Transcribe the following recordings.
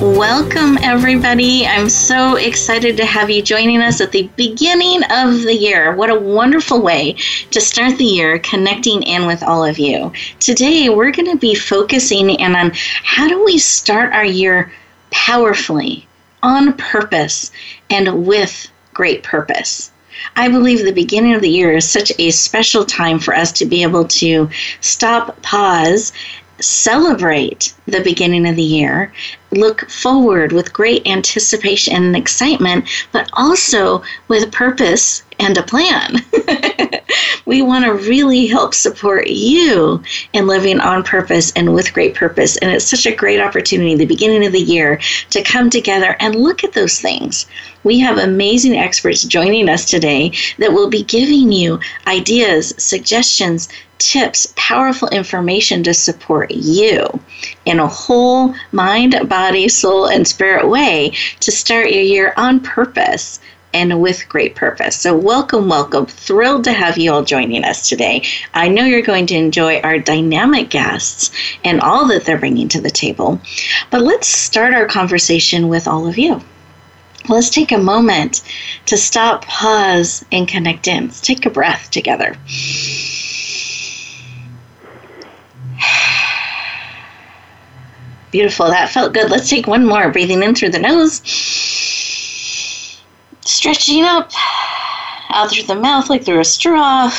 Welcome, everybody. I'm so excited to have you joining us at the beginning of the year. What a wonderful way to start the year connecting in with all of you. Today, we're going to be focusing in on how do we start our year powerfully, on purpose, and with great purpose. I believe the beginning of the year is such a special time for us to be able to stop, pause, celebrate the beginning of the year, look forward with great anticipation and excitement, but also with purpose and a plan. we want to really help support you in living on purpose and with great purpose. And it's such a great opportunity, the beginning of the year, to come together and look at those things. We have amazing experts joining us today that will be giving you ideas, suggestions, tips, powerful information to support you in a whole mind, body, soul, and spirit way to start your year on purpose and with great purpose. So, welcome, welcome. Thrilled to have you all joining us today. I know you're going to enjoy our dynamic guests and all that they're bringing to the table. But let's start our conversation with all of you. Let's take a moment to stop, pause, and connect in. Let's take a breath together. Beautiful. That felt good. Let's take one more. Breathing in through the nose. Stretching up. Out through the mouth like through a straw.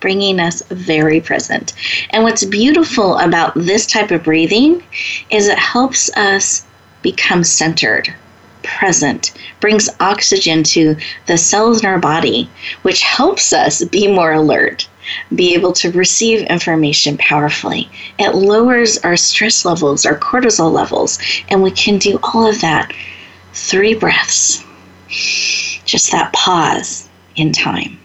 Bringing us very present. And what's beautiful about this type of breathing is it helps us become centered present, brings oxygen to the cells in our body, which helps us be more alert, be able to receive information powerfully. It lowers our stress levels, our cortisol levels, and we can do all of that. Three breaths, just that pause in time.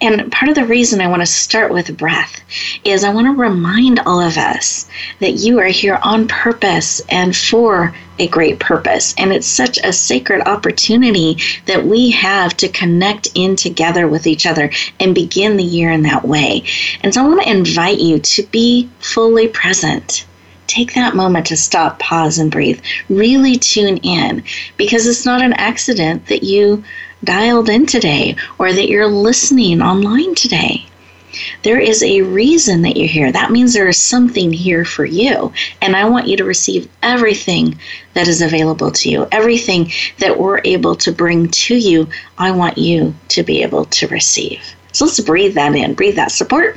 And part of the reason I want to start with breath is I want to remind all of us that you are here on purpose and for a great purpose. And it's such a sacred opportunity that we have to connect in together with each other and begin the year in that way. And so I want to invite you to be fully present take that moment to stop, pause, and breathe. Really tune in because it's not an accident that you dialed in today or that you're listening online today. There is a reason that you're here. That means there is something here for you. And I want you to receive everything that is available to you, everything that we're able to bring to you. I want you to be able to receive. So let's breathe that in, breathe that support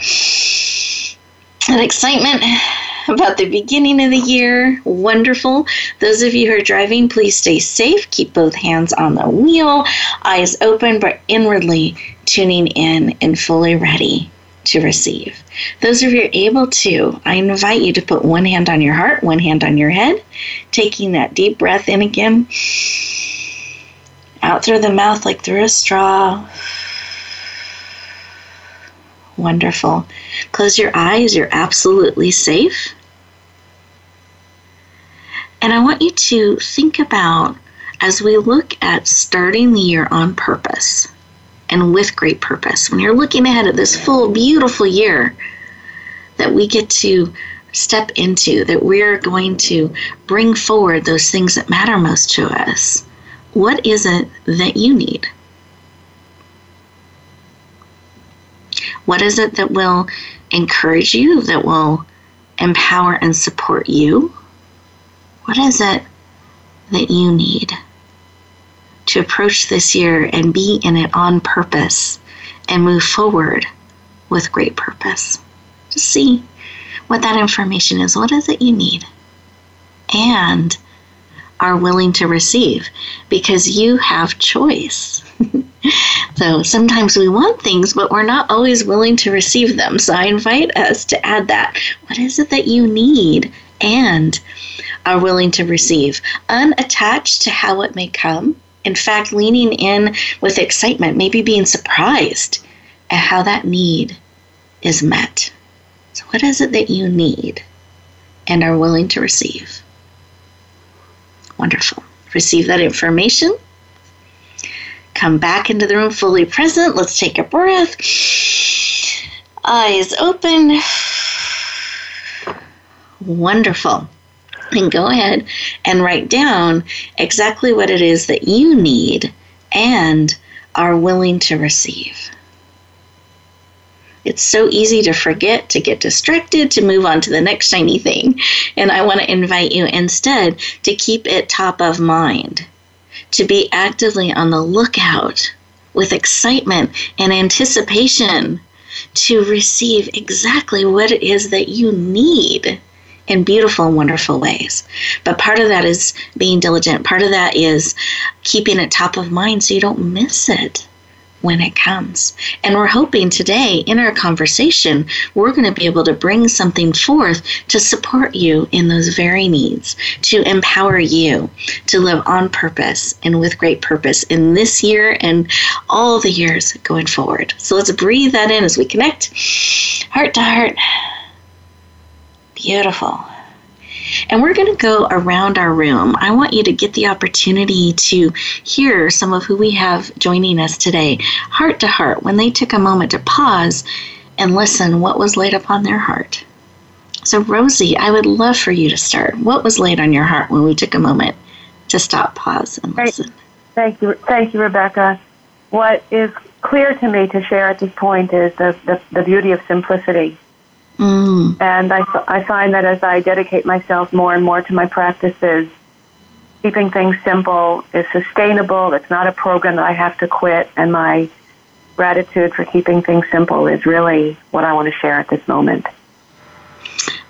and excitement about the beginning of the year. Wonderful. Those of you who are driving, please stay safe. Keep both hands on the wheel, eyes open, but inwardly tuning in and fully ready to receive. Those of you are able to, I invite you to put one hand on your heart, one hand on your head, taking that deep breath in again. Out through the mouth like through a straw. Wonderful. Close your eyes. You're absolutely safe. And I want you to think about as we look at starting the year on purpose and with great purpose, when you're looking ahead at this full, beautiful year that we get to step into, that we're going to bring forward those things that matter most to us, what is it that you need? What is it that will encourage you, that will empower and support you? What is it that you need to approach this year and be in it on purpose and move forward with great purpose? Just see what that information is. What is it you need? And are willing to receive because you have choice. so sometimes we want things, but we're not always willing to receive them. So I invite us to add that. What is it that you need and are willing to receive? Unattached to how it may come. In fact, leaning in with excitement, maybe being surprised at how that need is met. So, what is it that you need and are willing to receive? Wonderful. Receive that information. Come back into the room fully present. Let's take a breath. Eyes open. Wonderful. And go ahead and write down exactly what it is that you need and are willing to receive. It's so easy to forget, to get distracted, to move on to the next shiny thing. And I want to invite you instead to keep it top of mind, to be actively on the lookout with excitement and anticipation to receive exactly what it is that you need in beautiful and wonderful ways. But part of that is being diligent. Part of that is keeping it top of mind so you don't miss it when it comes. And we're hoping today in our conversation, we're going to be able to bring something forth to support you in those very needs, to empower you to live on purpose and with great purpose in this year and all the years going forward. So let's breathe that in as we connect heart to heart. Beautiful. And we're going to go around our room. I want you to get the opportunity to hear some of who we have joining us today, heart to heart, when they took a moment to pause and listen what was laid upon their heart. So, Rosie, I would love for you to start. What was laid on your heart when we took a moment to stop, pause, and listen? Thank you, thank you, Rebecca. What is clear to me to share at this point is the, the, the beauty of simplicity. Mm. And I, I find that as I dedicate myself more and more to my practices, keeping things simple is sustainable. It's not a program that I have to quit. And my gratitude for keeping things simple is really what I want to share at this moment.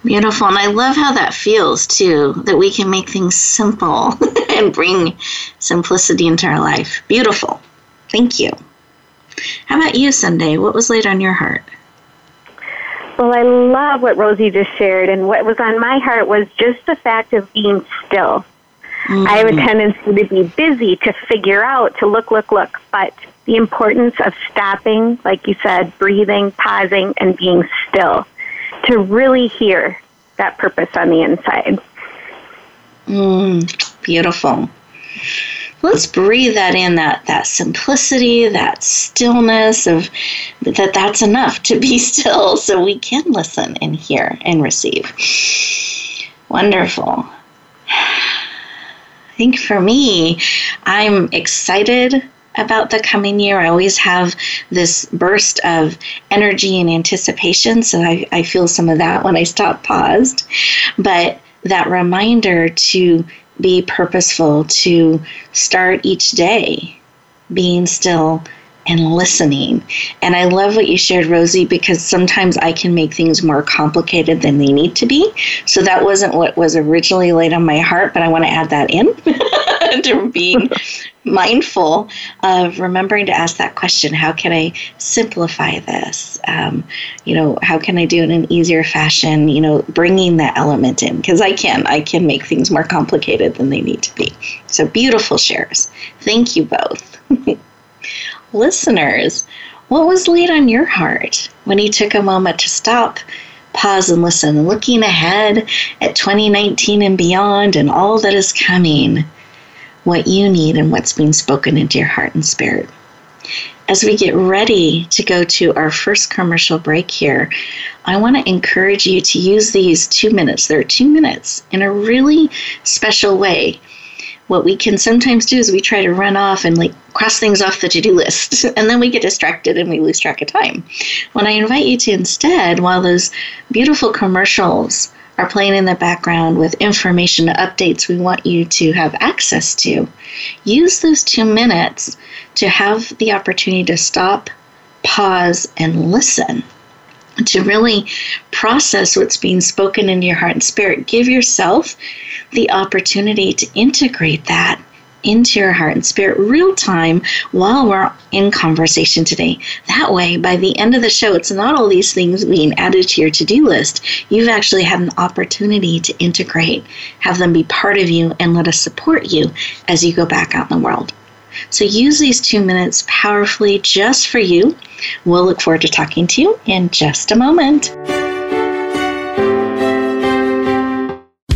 Beautiful. And I love how that feels too, that we can make things simple and bring simplicity into our life. Beautiful. Thank you. How about you, Sunday? What was laid on your heart? Well, I love what Rosie just shared, and what was on my heart was just the fact of being still. Mm-hmm. I have a mm-hmm. tendency to be busy, to figure out, to look, look, look, but the importance of stopping, like you said, breathing, pausing, and being still to really hear that purpose on the inside. Mm, beautiful let's breathe that in that that simplicity that stillness of that that's enough to be still so we can listen and hear and receive wonderful i think for me i'm excited about the coming year. I always have this burst of energy and anticipation, so I, I feel some of that when I stop paused. But that reminder to be purposeful, to start each day being still and listening. And I love what you shared, Rosie, because sometimes I can make things more complicated than they need to be. So that wasn't what was originally laid on my heart, but I want to add that in to being mindful of remembering to ask that question how can I simplify this? Um, you know, how can I do it in an easier fashion? You know, bringing that element in because I can. I can make things more complicated than they need to be. So beautiful shares. Thank you both. Listeners, what was laid on your heart when you took a moment to stop? pause and listen, looking ahead at 2019 and beyond and all that is coming what you need and what's being spoken into your heart and spirit. As we get ready to go to our first commercial break here, I want to encourage you to use these two minutes. There are two minutes in a really special way. What we can sometimes do is we try to run off and like cross things off the to do list, and then we get distracted and we lose track of time. When I invite you to instead, while those beautiful commercials are playing in the background with information updates we want you to have access to. Use those two minutes to have the opportunity to stop, pause, and listen. To really process what's being spoken into your heart and spirit. Give yourself the opportunity to integrate that into your heart and spirit real time while we're in conversation today. That way, by the end of the show, it's not all these things being added to your to do list. You've actually had an opportunity to integrate, have them be part of you, and let us support you as you go back out in the world. So use these two minutes powerfully just for you. We'll look forward to talking to you in just a moment.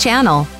channel.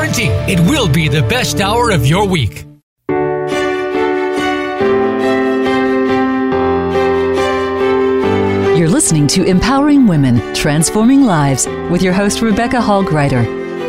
guarantee it will be the best hour of your week. You're listening to Empowering Women, Transforming Lives with your host, Rebecca Hall Gruyter.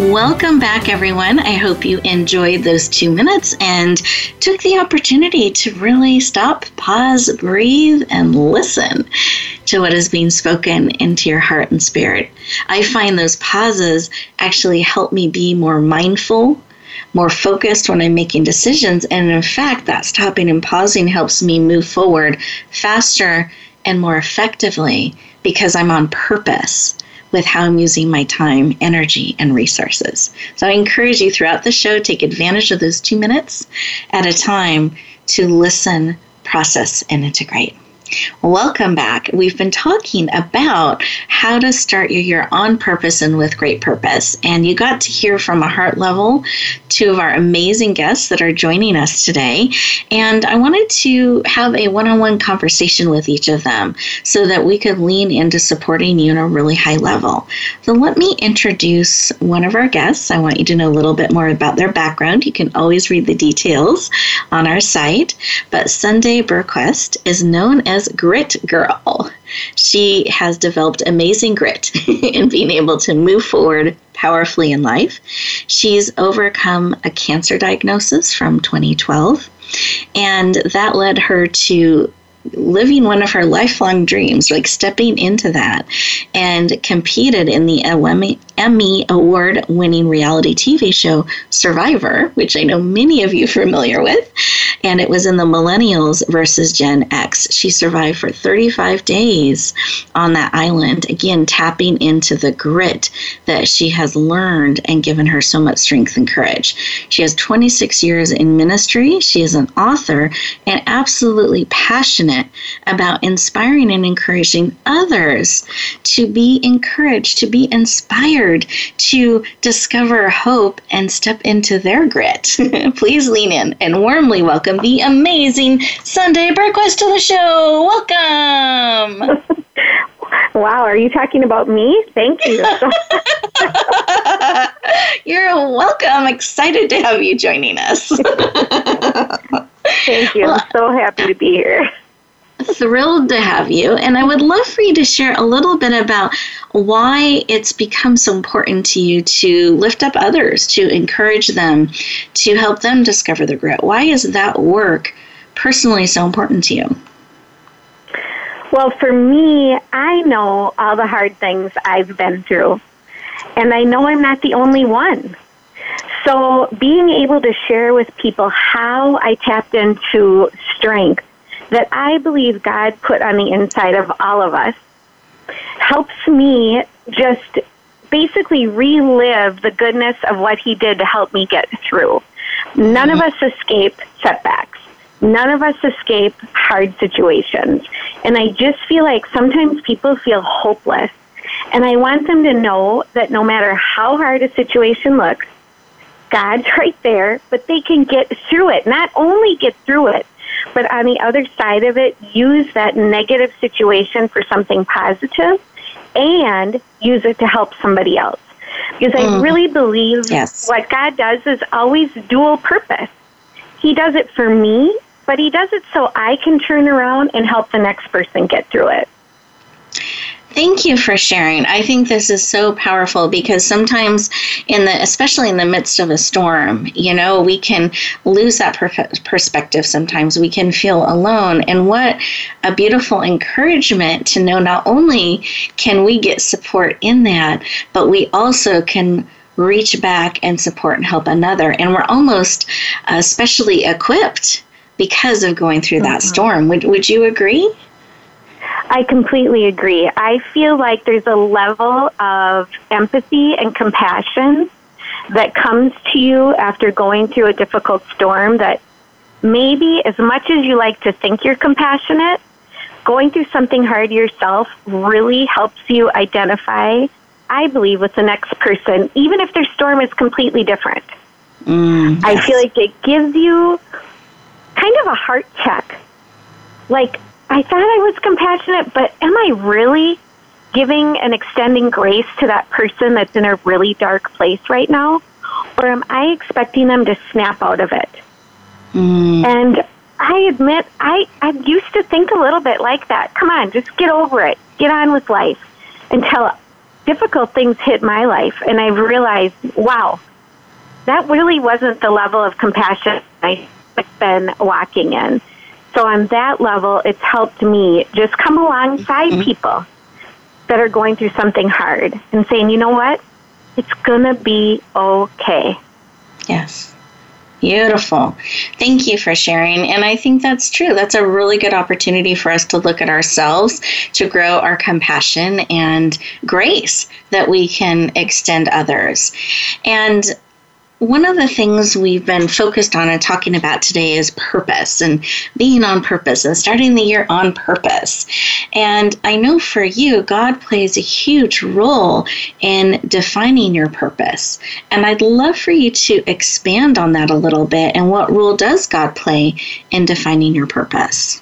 Welcome back, everyone. I hope you enjoyed those two minutes and took the opportunity to really stop, pause, breathe, and listen to what is being spoken into your heart and spirit. I find those pauses actually help me be more mindful, more focused when I'm making decisions. And in fact, that stopping and pausing helps me move forward faster and more effectively because I'm on purpose with how I'm using my time, energy, and resources. So I encourage you throughout the show, take advantage of those two minutes at a time to listen, process, and integrate. Welcome back. We've been talking about how to start your year on purpose and with great purpose. And you got to hear from a heart level two of our amazing guests that are joining us today. And I wanted to have a one on one conversation with each of them so that we could lean into supporting you on a really high level. So let me introduce one of our guests. I want you to know a little bit more about their background. You can always read the details on our site. But Sunday Burquest is known as Grit Girl. She has developed amazing grit in being able to move forward powerfully in life. She's overcome a cancer diagnosis from 2012, and that led her to living one of her lifelong dreams, like stepping into that, and competed in the Emmy Award winning reality TV show Survivor, which I know many of you are familiar with. And it was in the Millennials versus Gen X. She survived for 35 days on that island, again, tapping into the grit that she has learned and given her so much strength and courage. She has 26 years in ministry. She is an author and absolutely passionate about inspiring and encouraging others to be encouraged, to be inspired, to discover hope and step into their grit. Please lean in and warmly welcome the amazing Sunday Burquest to the show. Welcome. Wow, are you talking about me? Thank you. You're welcome. Excited to have you joining us. Thank you. I'm so happy to be here thrilled to have you. And I would love for you to share a little bit about why it's become so important to you to lift up others, to encourage them, to help them discover the grit. Why is that work personally so important to you? Well, for me, I know all the hard things I've been through, and I know I'm not the only one. So, being able to share with people how I tapped into strength that I believe God put on the inside of all of us helps me just basically relive the goodness of what He did to help me get through. None of mm-hmm. us escape setbacks. None of us escape hard situations. And I just feel like sometimes people feel hopeless. And I want them to know that no matter how hard a situation looks, God's right there, but they can get through it. Not only get through it, but on the other side of it, use that negative situation for something positive and use it to help somebody else. Because mm. I really believe yes. what God does is always dual purpose. He does it for me, but He does it so I can turn around and help the next person get through it. Thank you for sharing. I think this is so powerful because sometimes in the especially in the midst of a storm, you know, we can lose that per- perspective sometimes. We can feel alone and what a beautiful encouragement to know not only can we get support in that, but we also can reach back and support and help another and we're almost especially equipped because of going through that mm-hmm. storm. Would would you agree? I completely agree. I feel like there's a level of empathy and compassion that comes to you after going through a difficult storm that maybe as much as you like to think you're compassionate, going through something hard yourself really helps you identify, I believe, with the next person, even if their storm is completely different. Mm, yes. I feel like it gives you kind of a heart check. Like, I thought I was compassionate, but am I really giving and extending grace to that person that's in a really dark place right now? Or am I expecting them to snap out of it? Mm. And I admit, I, I used to think a little bit like that. Come on, just get over it. Get on with life. Until difficult things hit my life, and I realized, wow, that really wasn't the level of compassion I've been walking in. So on that level, it's helped me just come alongside mm-hmm. people that are going through something hard and saying, you know what? It's going to be okay. Yes. Beautiful. Thank you for sharing. And I think that's true. That's a really good opportunity for us to look at ourselves, to grow our compassion and grace that we can extend others. And one of the things we've been focused on and talking about today is purpose and being on purpose and starting the year on purpose. And I know for you, God plays a huge role in defining your purpose. And I'd love for you to expand on that a little bit and what role does God play in defining your purpose?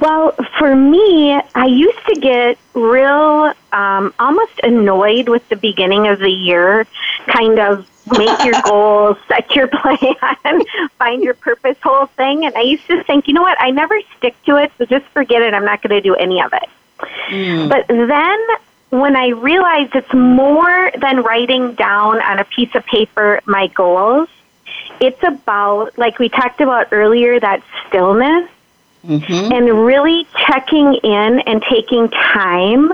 Well, for me, I used to get real, um, almost annoyed with the beginning of the year, kind of make your goals, set your plan, find your purpose, whole thing. And I used to think, you know what, I never stick to it, so just forget it. I'm not going to do any of it. Mm. But then when I realized it's more than writing down on a piece of paper my goals, it's about, like we talked about earlier, that stillness Mm-hmm. And really checking in and taking time.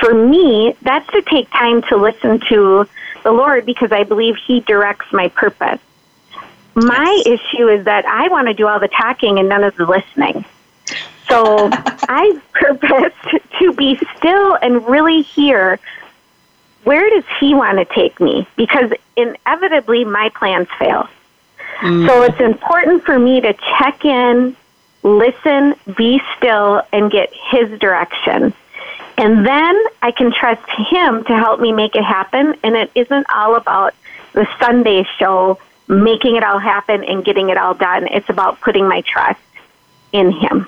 For me, that's to take time to listen to the Lord because I believe He directs my purpose. My yes. issue is that I want to do all the talking and none of the listening. So I purposed to be still and really hear where does He want to take me? Because inevitably my plans fail. Mm. So it's important for me to check in listen, be still, and get His direction. And then I can trust Him to help me make it happen. And it isn't all about the Sunday show, making it all happen and getting it all done. It's about putting my trust in Him.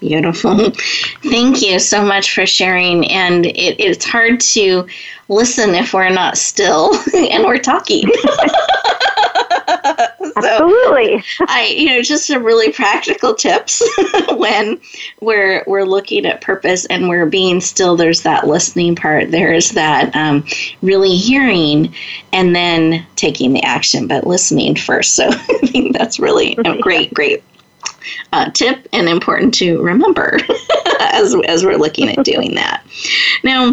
Beautiful. Thank you so much for sharing. And it, it's hard to listen if we're not still and we're talking. Absolutely. I, you know, just some really practical tips when we're we're looking at purpose and we're being still. There's that listening part. There's that um, really hearing and then taking the action, but listening first. So I think that's really a great, great uh, tip and important to remember as as we're looking at doing that. Now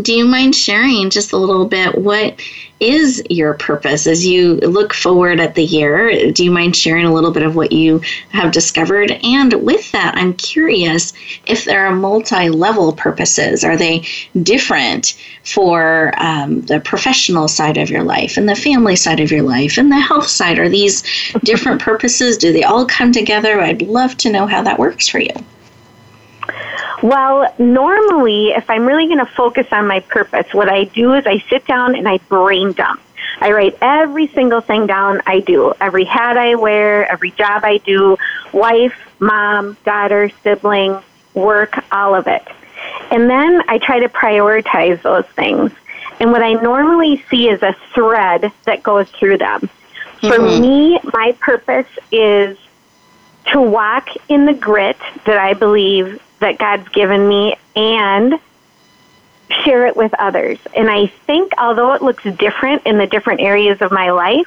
do you mind sharing just a little bit what is your purpose as you look forward at the year? Do you mind sharing a little bit of what you have discovered? And with that, I'm curious if there are multi level purposes. Are they different for um, the professional side of your life and the family side of your life and the health side? Are these different purposes? Do they all come together? I'd love to know how that works for you. Well, normally, if I'm really going to focus on my purpose, what I do is I sit down and I brain dump. I write every single thing down I do, every hat I wear, every job I do, wife, mom, daughter, sibling, work, all of it. And then I try to prioritize those things. And what I normally see is a thread that goes through them. For mm-hmm. me, my purpose is to walk in the grit that I believe that God's given me and share it with others. And I think although it looks different in the different areas of my life,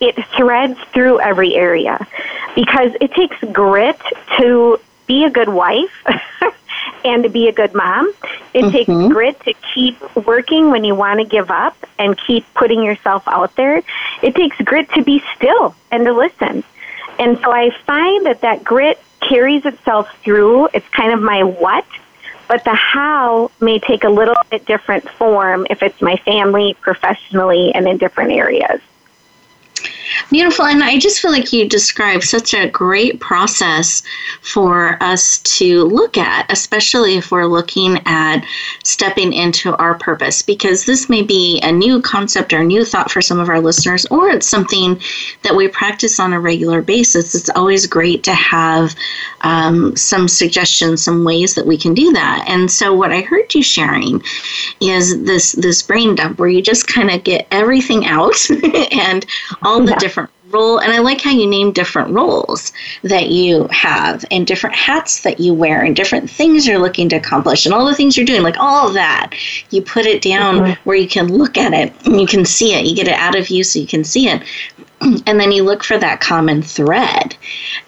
it threads through every area because it takes grit to be a good wife and to be a good mom. It mm-hmm. takes grit to keep working when you want to give up and keep putting yourself out there. It takes grit to be still and to listen. And so I find that that grit carries itself through. It's kind of my what, but the how may take a little bit different form if it's my family, professionally, and in different areas. Beautiful. And I just feel like you described such a great process for us to look at, especially if we're looking at stepping into our purpose, because this may be a new concept or new thought for some of our listeners, or it's something that we practice on a regular basis. It's always great to have um, some suggestions, some ways that we can do that. And so, what I heard you sharing is this this brain dump where you just kind of get everything out and all the different role and i like how you name different roles that you have and different hats that you wear and different things you're looking to accomplish and all the things you're doing like all of that you put it down mm-hmm. where you can look at it and you can see it you get it out of you so you can see it and then you look for that common thread.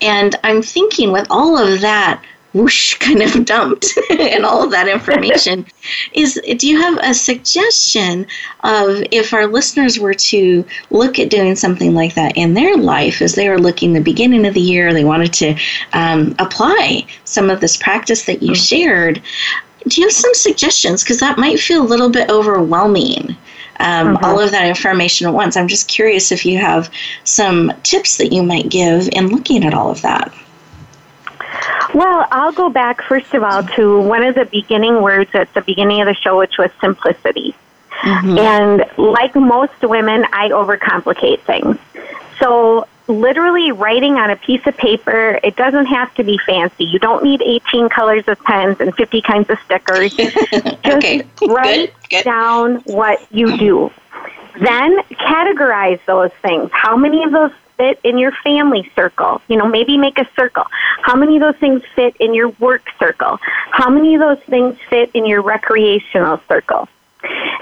And i'm thinking with all of that whoosh kind of dumped and all of that information is do you have a suggestion of if our listeners were to look at doing something like that in their life as they were looking the beginning of the year they wanted to um, apply some of this practice that you shared do you have some suggestions? Because that might feel a little bit overwhelming um, mm-hmm. all of that information at once i'm just curious if you have some tips that you might give in looking at all of that well, I'll go back first of all to one of the beginning words at the beginning of the show, which was simplicity. Mm-hmm. And like most women, I overcomplicate things. So, literally writing on a piece of paper, it doesn't have to be fancy. You don't need 18 colors of pens and 50 kinds of stickers. Just okay. write good, good. down what you do. Then categorize those things. How many of those fit in your family circle? You know, maybe make a circle. How many of those things fit in your work circle? How many of those things fit in your recreational circle?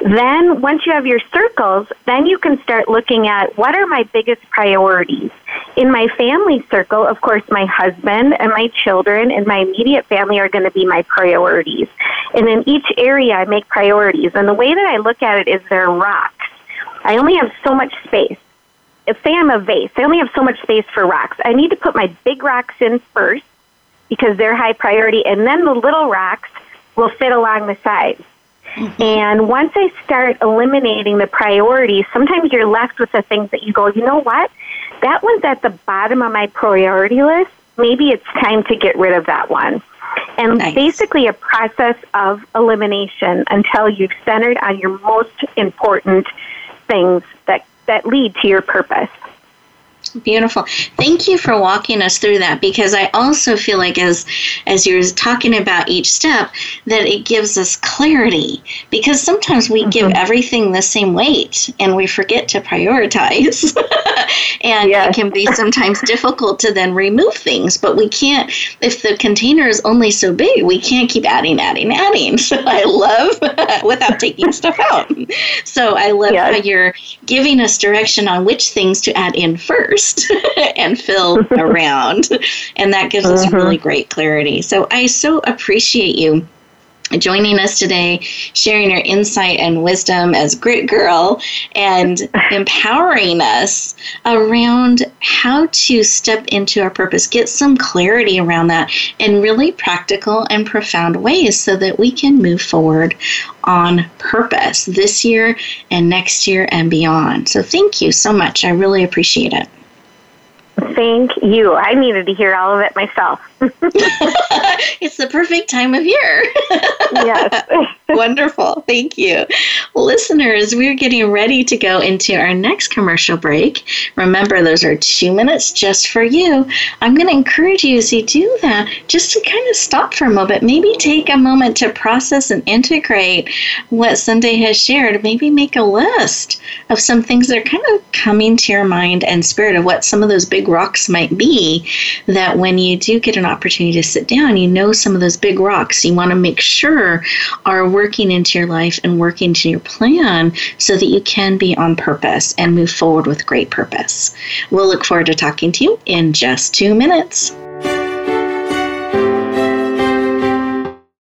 Then, once you have your circles, then you can start looking at what are my biggest priorities. In my family circle, of course, my husband and my children and my immediate family are going to be my priorities. And in each area, I make priorities. And the way that I look at it is they're rocks. I only have so much space If, say I'm a vase, I only have so much space for rocks. I need to put my big rocks in first because they're high priority, and then the little rocks will fit along the sides. Mm-hmm. And once I start eliminating the priorities, sometimes you're left with the things that you go, you know what? That one's at the bottom of my priority list. Maybe it's time to get rid of that one. And nice. basically, a process of elimination until you've centered on your most important things that that lead to your purpose. Beautiful. Thank you for walking us through that because I also feel like as as you're talking about each step that it gives us clarity because sometimes we mm-hmm. give everything the same weight and we forget to prioritize. and yes. it can be sometimes difficult to then remove things, but we can't if the container is only so big, we can't keep adding adding adding. So I love without taking stuff out. So I love yes. how you're giving us direction on which things to add in first and fill around. And that gives us really mm-hmm. great clarity. So I so appreciate you joining us today, sharing your insight and wisdom as Grit Girl, and empowering us around how to step into our purpose, get some clarity around that in really practical and profound ways so that we can move forward on purpose this year and next year and beyond. So, thank you so much. I really appreciate it. Thank you. I needed to hear all of it myself. it's the perfect time of year. yes. Wonderful. Thank you. Listeners, we're getting ready to go into our next commercial break. Remember, those are two minutes just for you. I'm going to encourage you as you do that just to kind of stop for a moment. Maybe take a moment to process and integrate what Sunday has shared. Maybe make a list of some things that are kind of coming to your mind and spirit of what some of those big rocks might be that when you do get an opportunity to sit down, you know some of those big rocks you want to make sure are working into your life and working to your plan so that you can be on purpose and move forward with great purpose. We'll look forward to talking to you in just two minutes.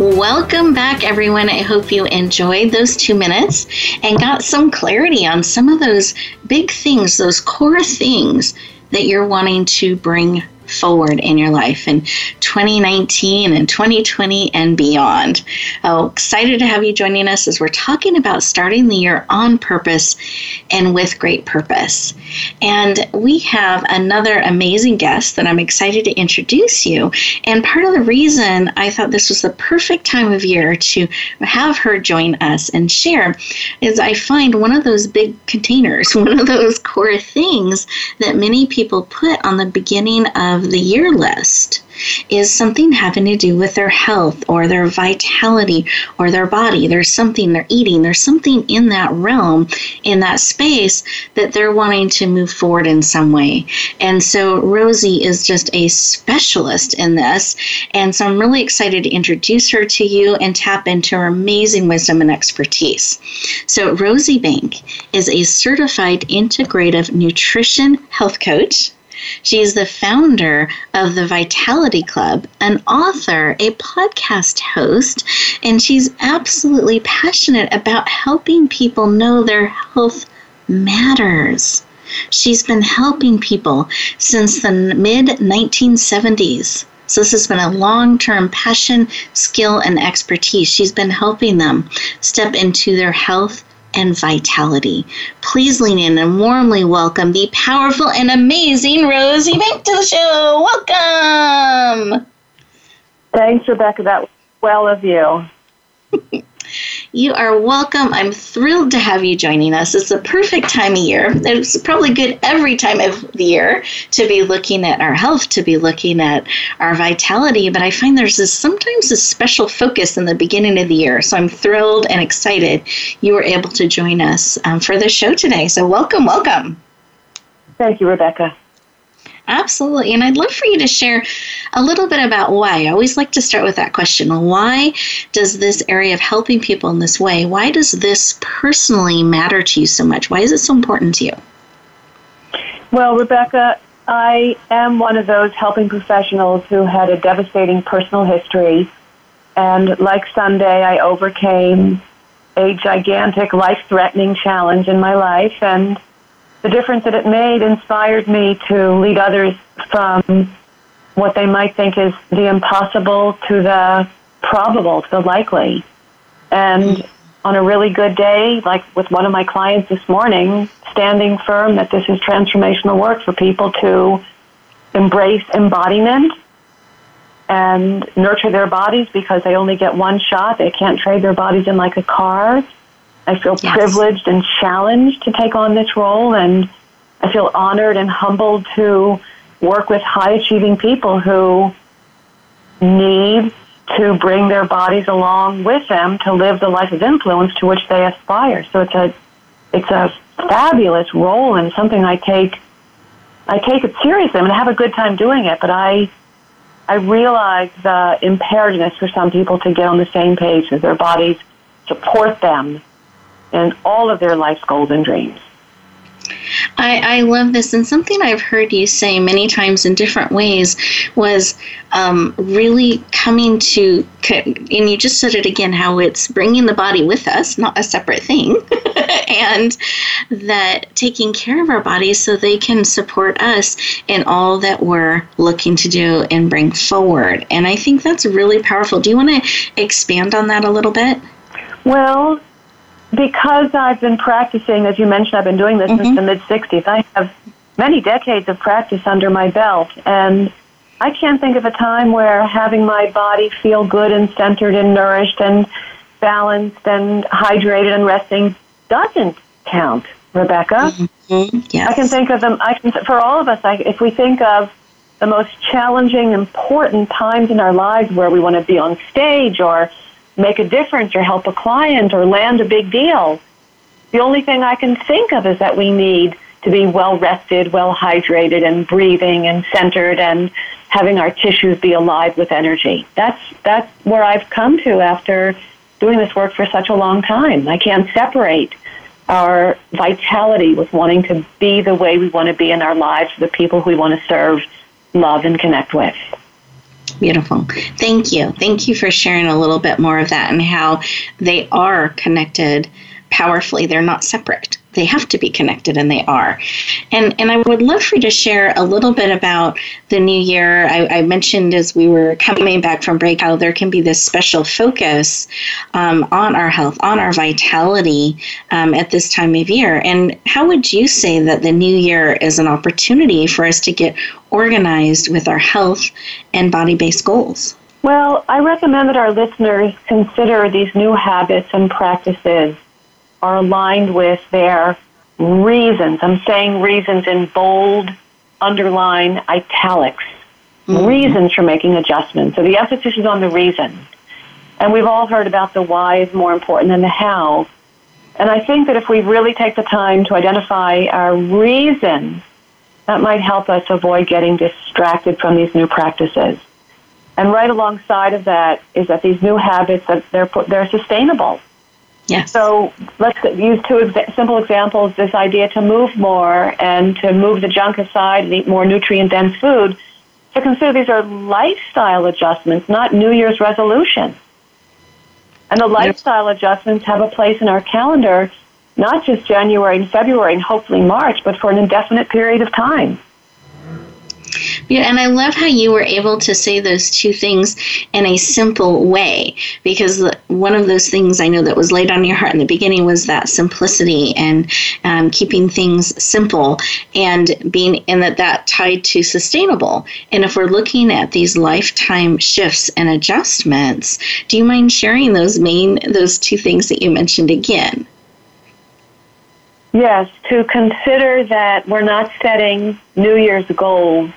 Welcome back, everyone. I hope you enjoyed those two minutes and got some clarity on some of those big things, those core things that you're wanting to bring forward in your life in 2019 and 2020 and beyond. Oh, excited to have you joining us as we're talking about starting the year on purpose and with great purpose. And we have another amazing guest that I'm excited to introduce you. And part of the reason I thought this was the perfect time of year to have her join us and share is I find one of those big containers, one of those core things that many people put on the beginning of of the year list is something having to do with their health or their vitality or their body. There's something they're eating, there's something in that realm, in that space that they're wanting to move forward in some way. And so Rosie is just a specialist in this. And so I'm really excited to introduce her to you and tap into her amazing wisdom and expertise. So, Rosie Bank is a certified integrative nutrition health coach she is the founder of the Vitality Club, an author, a podcast host, and she's absolutely passionate about helping people know their health matters. She's been helping people since the mid 1970s. So, this has been a long term passion, skill, and expertise. She's been helping them step into their health and vitality. Please lean in and warmly welcome the powerful and amazing Rosie Bank to the show. Welcome. Thanks, Rebecca. That was well of you. You are welcome. I'm thrilled to have you joining us. It's the perfect time of year. It's probably good every time of the year to be looking at our health, to be looking at our vitality. But I find there's this, sometimes a special focus in the beginning of the year. So I'm thrilled and excited you were able to join us um, for the show today. So welcome, welcome. Thank you, Rebecca. Absolutely. And I'd love for you to share a little bit about why. I always like to start with that question. Why does this area of helping people in this way, why does this personally matter to you so much? Why is it so important to you? Well, Rebecca, I am one of those helping professionals who had a devastating personal history. And like Sunday, I overcame a gigantic life threatening challenge in my life. And the difference that it made inspired me to lead others from what they might think is the impossible to the probable, to the likely. And on a really good day, like with one of my clients this morning, standing firm that this is transformational work for people to embrace embodiment and nurture their bodies because they only get one shot. They can't trade their bodies in like a car I feel yes. privileged and challenged to take on this role, and I feel honored and humbled to work with high achieving people who need to bring their bodies along with them to live the life of influence to which they aspire. So it's a it's a fabulous role and something I take I take it seriously. I'm going to have a good time doing it, but I I realize the imperativeness for some people to get on the same page as their bodies support them and all of their life's goals and dreams. I, I love this, and something I've heard you say many times in different ways was um, really coming to, and you just said it again, how it's bringing the body with us, not a separate thing, and that taking care of our bodies so they can support us in all that we're looking to do and bring forward. And I think that's really powerful. Do you want to expand on that a little bit? Well, because I've been practicing, as you mentioned, I've been doing this mm-hmm. since the mid 60s. I have many decades of practice under my belt, and I can't think of a time where having my body feel good and centered and nourished and balanced and hydrated and resting doesn't count, Rebecca. Mm-hmm. Yes. I can think of them. I can for all of us. I, if we think of the most challenging, important times in our lives where we want to be on stage or make a difference or help a client or land a big deal. The only thing I can think of is that we need to be well rested, well hydrated, and breathing and centered and having our tissues be alive with energy. That's, that's where I've come to after doing this work for such a long time. I can't separate our vitality with wanting to be the way we want to be in our lives the people we want to serve, love, and connect with. Beautiful. Thank you. Thank you for sharing a little bit more of that and how they are connected powerfully. They're not separate. They have to be connected, and they are. And and I would love for you to share a little bit about the new year. I, I mentioned as we were coming back from break how there can be this special focus um, on our health, on our vitality um, at this time of year. And how would you say that the new year is an opportunity for us to get organized with our health and body based goals? Well, I recommend that our listeners consider these new habits and practices are aligned with their reasons. I'm saying reasons in bold, underline, italics. Mm-hmm. Reasons for making adjustments. So the emphasis is on the reason. And we've all heard about the why is more important than the how. And I think that if we really take the time to identify our reasons, that might help us avoid getting distracted from these new practices. And right alongside of that is that these new habits that they're they're sustainable. Yes. So let's use two exa- simple examples. This idea to move more and to move the junk aside and eat more nutrient dense food. So consider these are lifestyle adjustments, not New Year's resolutions. And the lifestyle adjustments have a place in our calendar, not just January and February and hopefully March, but for an indefinite period of time. Yeah, and I love how you were able to say those two things in a simple way because one of those things I know that was laid on your heart in the beginning was that simplicity and um, keeping things simple and being and that that tied to sustainable. And if we're looking at these lifetime shifts and adjustments, do you mind sharing those main those two things that you mentioned again? Yes, to consider that we're not setting New Year's goals,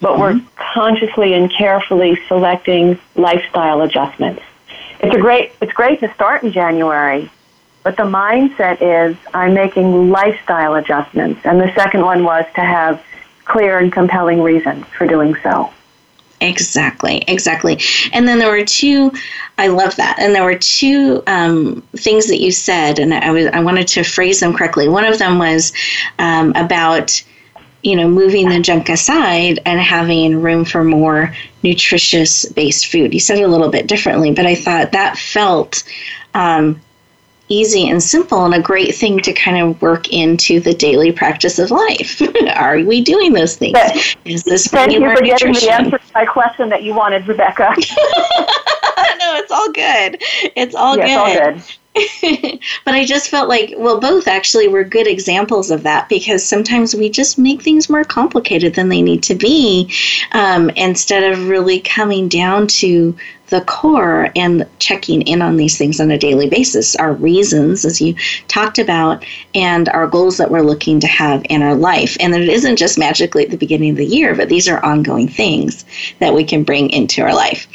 but mm-hmm. we're consciously and carefully selecting lifestyle adjustments. It's a great it's great to start in January, but the mindset is I'm making lifestyle adjustments. And the second one was to have clear and compelling reasons for doing so. Exactly, exactly. And then there were two. I love that. And there were two um, things that you said, and I was I wanted to phrase them correctly. One of them was um, about you know moving the junk aside and having room for more nutritious based food. You said it a little bit differently, but I thought that felt um, easy and simple and a great thing to kind of work into the daily practice of life. Are we doing those things? But, Is this thank you for getting the answer to my question that you wanted, Rebecca. no, it's all good. It's all yes, good. All good. but I just felt like, well, both actually were good examples of that because sometimes we just make things more complicated than they need to be um, instead of really coming down to the core and checking in on these things on a daily basis. Our reasons as you talked about and our goals that we're looking to have in our life. And it isn't just magically at the beginning of the year but these are ongoing things that we can bring into our life.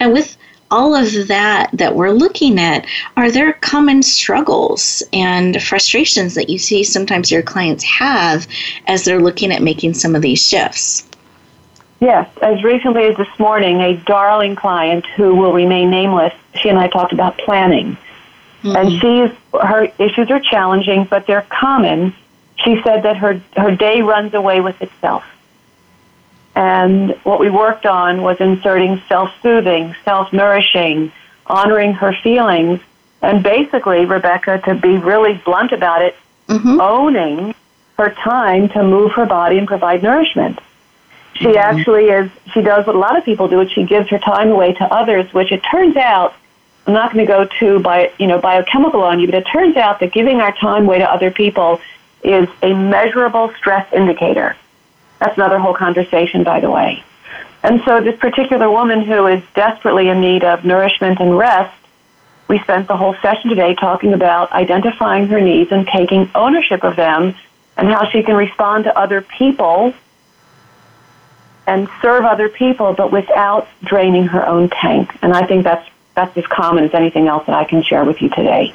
And with all of that that we're looking at, are there common struggles and frustrations that you see sometimes your clients have as they're looking at making some of these shifts? Yes, as recently as this morning, a darling client who will remain nameless, she and I talked about planning. Mm-hmm. And she's her issues are challenging, but they're common. She said that her her day runs away with itself. And what we worked on was inserting self soothing, self nourishing, honoring her feelings, and basically, Rebecca, to be really blunt about it, mm-hmm. owning her time to move her body and provide nourishment. She mm-hmm. actually is, she does what a lot of people do, which she gives her time away to others, which it turns out, I'm not going to go to by, you know, biochemical on you, but it turns out that giving our time away to other people is a measurable stress indicator. That's another whole conversation, by the way. And so, this particular woman who is desperately in need of nourishment and rest, we spent the whole session today talking about identifying her needs and taking ownership of them and how she can respond to other people and serve other people, but without draining her own tank. And I think that's that's as common as anything else that I can share with you today.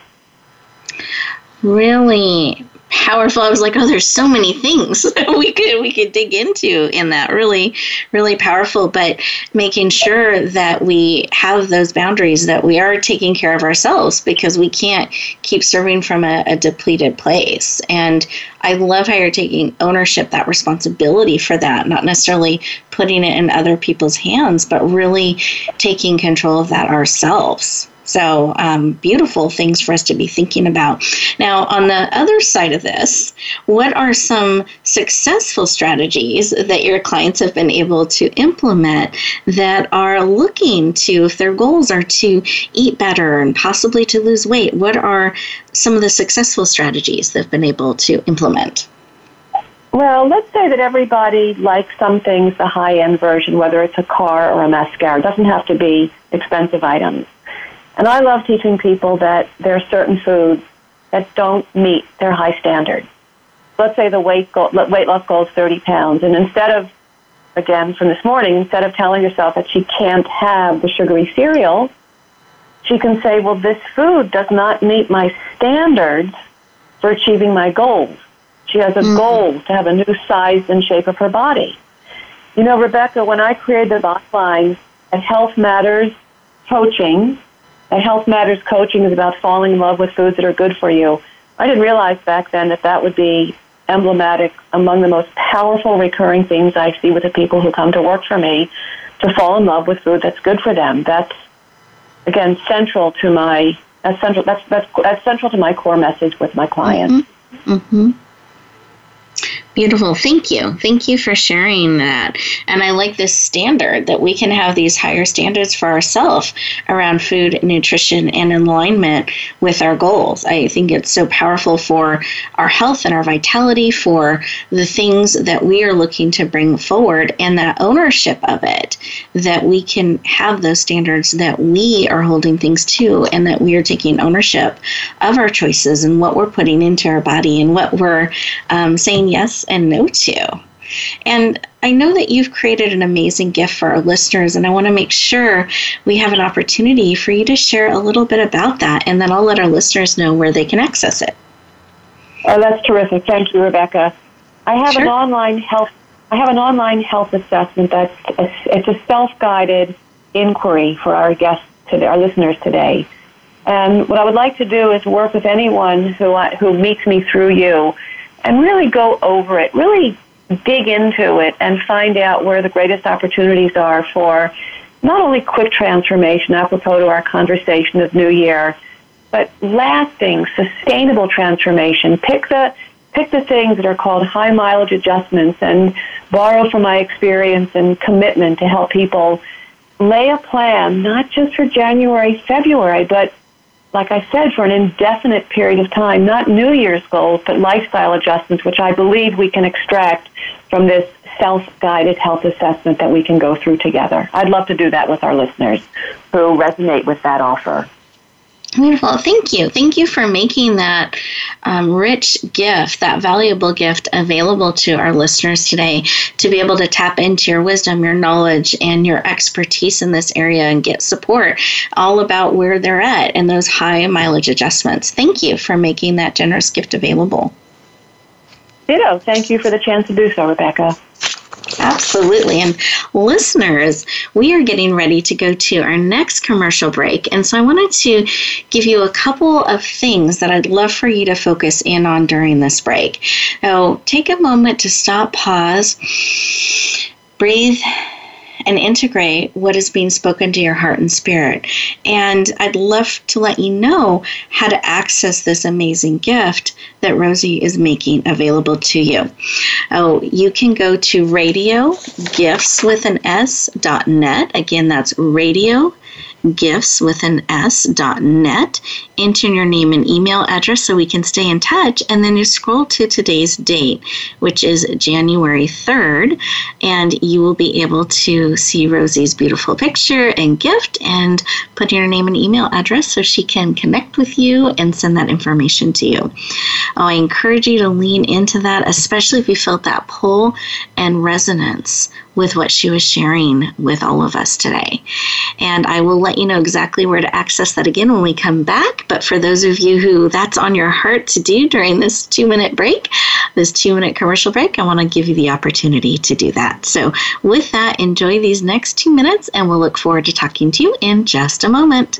Really powerful. I was like, oh, there's so many things we could we could dig into in that. Really, really powerful. But making sure that we have those boundaries, that we are taking care of ourselves, because we can't keep serving from a, a depleted place. And I love how you're taking ownership, that responsibility for that, not necessarily putting it in other people's hands, but really taking control of that ourselves. So, um, beautiful things for us to be thinking about. Now, on the other side of this, what are some successful strategies that your clients have been able to implement that are looking to, if their goals are to eat better and possibly to lose weight, what are some of the successful strategies they've been able to implement? Well, let's say that everybody likes some things the high end version, whether it's a car or a mascara. It doesn't have to be expensive items. And I love teaching people that there are certain foods that don't meet their high standards. Let's say the weight, goal, weight loss goal is 30 pounds, and instead of, again, from this morning, instead of telling herself that she can't have the sugary cereal, she can say, well, this food does not meet my standards for achieving my goals. She has a mm-hmm. goal to have a new size and shape of her body. You know, Rebecca, when I created the bottom line at Health Matters Coaching, and Health Matters coaching is about falling in love with foods that are good for you. I didn't realize back then that that would be emblematic among the most powerful recurring themes I see with the people who come to work for me to fall in love with food that's good for them. That's again central to my that's central that's that's, that's central to my core message with my clients. Mm-hmm. Mm-hmm. Beautiful. Thank you. Thank you for sharing that. And I like this standard that we can have these higher standards for ourselves around food, nutrition, and alignment with our goals. I think it's so powerful for our health and our vitality, for the things that we are looking to bring forward, and that ownership of it, that we can have those standards that we are holding things to, and that we are taking ownership of our choices and what we're putting into our body and what we're um, saying yes and no to. And I know that you've created an amazing gift for our listeners, and I want to make sure we have an opportunity for you to share a little bit about that, and then I'll let our listeners know where they can access it. Oh, that's terrific. Thank you, Rebecca. I have sure. an online health. I have an online health assessment that's a, it's a self-guided inquiry for our guests today, our listeners today. And what I would like to do is work with anyone who who meets me through you and really go over it, really dig into it and find out where the greatest opportunities are for not only quick transformation, apropos to our conversation of New Year, but lasting, sustainable transformation. Pick the pick the things that are called high mileage adjustments and borrow from my experience and commitment to help people lay a plan, not just for January, February, but like I said, for an indefinite period of time, not New Year's goals, but lifestyle adjustments, which I believe we can extract from this self guided health assessment that we can go through together. I'd love to do that with our listeners who resonate with that offer. Beautiful. Thank you. Thank you for making that um, rich gift, that valuable gift available to our listeners today to be able to tap into your wisdom, your knowledge, and your expertise in this area and get support all about where they're at and those high mileage adjustments. Thank you for making that generous gift available. Ditto. Thank you for the chance to do so, Rebecca. Absolutely. And listeners, we are getting ready to go to our next commercial break. And so I wanted to give you a couple of things that I'd love for you to focus in on during this break. So take a moment to stop, pause, breathe and integrate what is being spoken to your heart and spirit. And I'd love to let you know how to access this amazing gift that Rosie is making available to you. Oh, you can go to radio gifts with an S dot net. Again, that's radio gifts with an S dot net. Enter your name and email address so we can stay in touch. And then you scroll to today's date, which is January 3rd, and you will be able to see Rosie's beautiful picture and gift and put your name and email address so she can connect with you and send that information to you. Oh, I encourage you to lean into that, especially if you felt that pull and resonance with what she was sharing with all of us today. And I will let you know exactly where to access that again when we come back. But for those of you who that's on your heart to do during this two minute break, this two minute commercial break, I want to give you the opportunity to do that. So, with that, enjoy these next two minutes, and we'll look forward to talking to you in just a moment.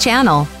channel.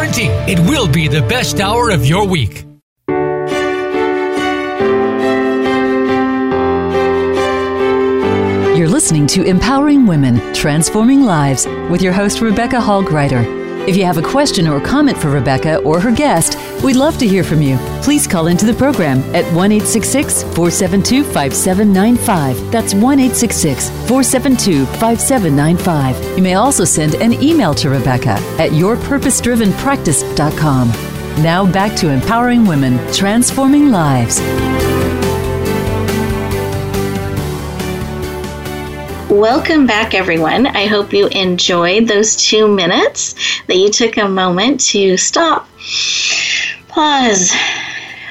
guarantee it will be the best hour of your week. You're listening to Empowering Women, Transforming Lives with your host, Rebecca Hall Gruyter. If you have a question or comment for Rebecca or her guest, we'd love to hear from you. Please call into the program at 1 472 5795. That's 1 472 5795. You may also send an email to Rebecca at yourpurposedrivenpractice.com. Now back to empowering women, transforming lives. Welcome back, everyone. I hope you enjoyed those two minutes that you took a moment to stop, pause,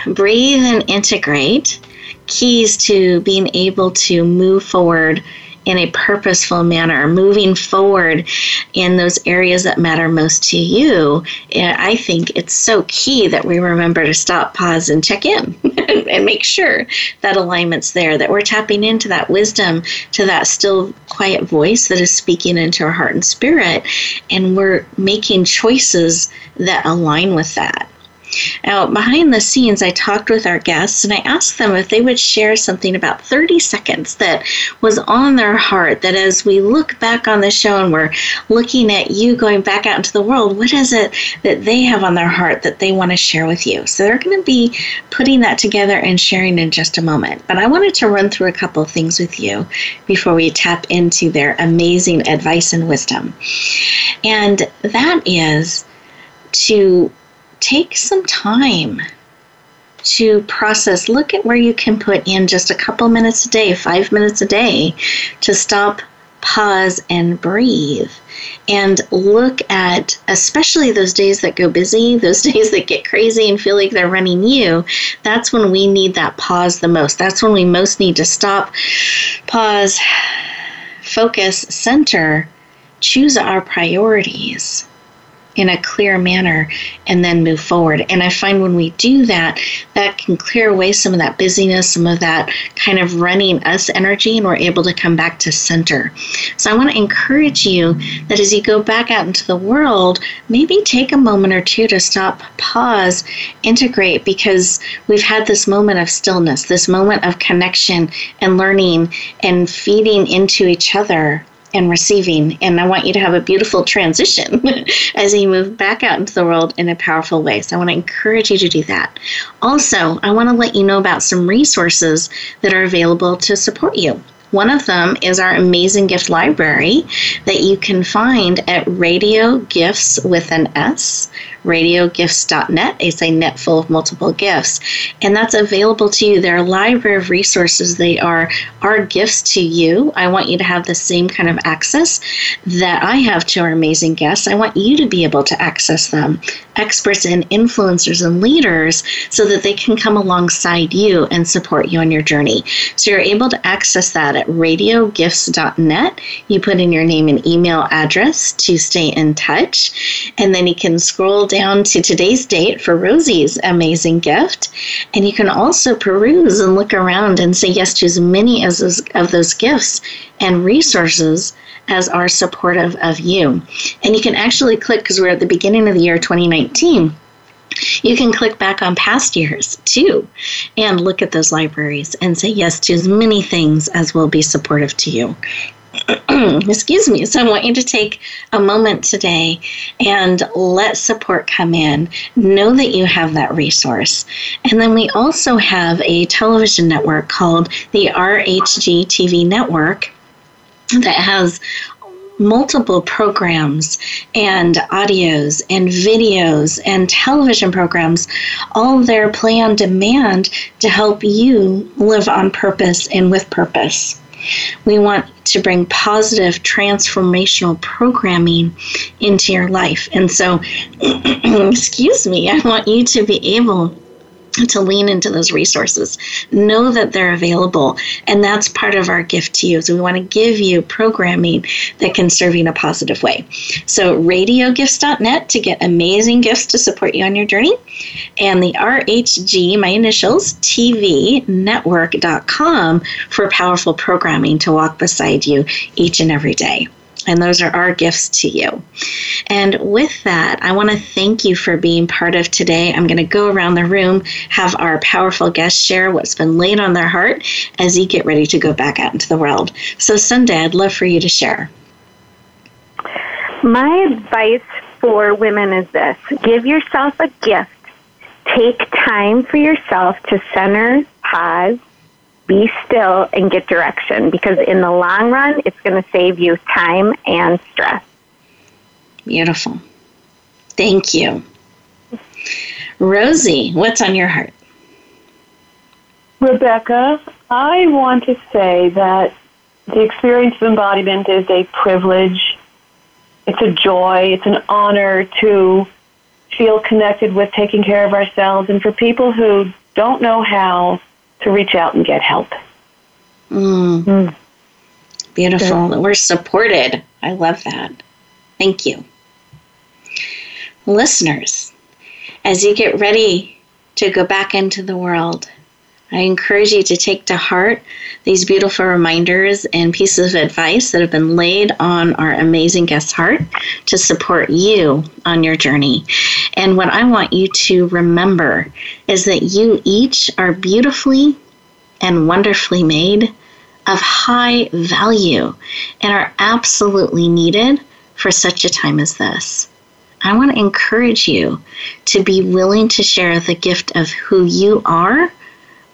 breathe, and integrate. Keys to being able to move forward in a purposeful manner, moving forward in those areas that matter most to you, I think it's so key that we remember to stop, pause, and check in and make sure that alignment's there, that we're tapping into that wisdom, to that still quiet voice that is speaking into our heart and spirit, and we're making choices that align with that. Now, behind the scenes, I talked with our guests and I asked them if they would share something about 30 seconds that was on their heart. That as we look back on the show and we're looking at you going back out into the world, what is it that they have on their heart that they want to share with you? So they're going to be putting that together and sharing in just a moment. But I wanted to run through a couple of things with you before we tap into their amazing advice and wisdom. And that is to take some time to process. Look at where you can put in just a couple minutes a day, five minutes a day, to stop, pause, and breathe. And look at, especially those days that go busy, those days that get crazy and feel like they're running you. That's when we need that pause the most. That's when we most need to stop, pause, focus, center, choose our priorities in a clear manner and then move forward. And I find when we do that, that can clear away some of that busyness, some of that kind of running us energy, and we're able to come back to center. So I want to encourage you that as you go back out into the world, maybe take a moment or two to stop, pause, integrate, because we've had this moment of stillness, this moment of connection and learning and feeding into each other and receiving. And I want you to have a beautiful transition as you move back out into the world in a powerful way. So I want to encourage you to do that. Also, I want to let you know about some resources that are available to support you. One of them is our amazing gift library that you can find at Radio Gifts with an S, radiogifts.net. It's a net full of multiple gifts. And that's available to you. They're a library of resources. They are our gifts to you. I want you to have the same kind of access that I have to our amazing guests. I want you to be able to access them, experts and influencers and leaders, so that they can come alongside you and support you on your journey. So you're able to access that at radiogifts.net. You put in your name and email address to stay in touch, and then you can scroll down to today's date for Rosie's amazing gift. And you can also peruse and look around and say yes to as many as those, of those gifts and resources as are supportive of you. And you can actually click because we're at the beginning of the year 2019. You can click back on past years too and look at those libraries and say yes to as many things as will be supportive to you. excuse me. So I want you to take a moment today and let support come in. Know that you have that resource. And then we also have a television network called the RHG TV Network that has multiple programs and audios and videos and television programs, all there play on demand to help you live on purpose and with purpose. We want to bring positive transformational programming into your life. And so, excuse me, I want you to be able to lean into those resources. Know that they're available. And that's part of our gift to you. So we want to give you programming that can serve you in a positive way. So radiogifts.net to get amazing gifts to support you on your journey. And the RHG, my initials, TV network.com for powerful programming to walk beside you each and every day. And those are our gifts to you. And with that, I want to thank you for being part of today. I'm going to go around the room, have our powerful guests share what's been laid on their heart as you get ready to go back out into the world. So, Sunday, I'd love for you to share. My advice for women is this give yourself a gift. Take time for yourself to center, pause, be still and get direction because in the long run, it's going to save you time and stress. Beautiful. Thank you. Rosie, what's on your heart? Rebecca, I want to say that the experience of embodiment is a privilege. It's a joy. It's an honor to feel connected with taking care of ourselves. And for people who don't know how, to reach out and get help. Mm. Mm. Beautiful. We're supported. I love that. Thank you. Listeners, as you get ready to go back into the world, I encourage you to take to heart these beautiful reminders and pieces of advice that have been laid on our amazing guest's heart to support you on your journey. And what I want you to remember is that you each are beautifully and wonderfully made of high value and are absolutely needed for such a time as this. I want to encourage you to be willing to share the gift of who you are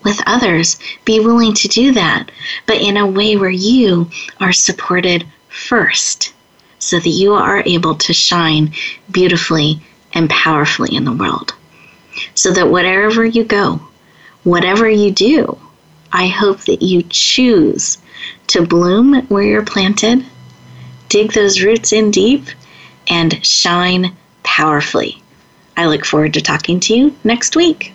with others. Be willing to do that, but in a way where you are supported first so that you are able to shine beautifully and powerfully in the world. So that wherever you go, whatever you do, I hope that you choose to bloom where you're planted, dig those roots in deep, and shine powerfully. I look forward to talking to you next week.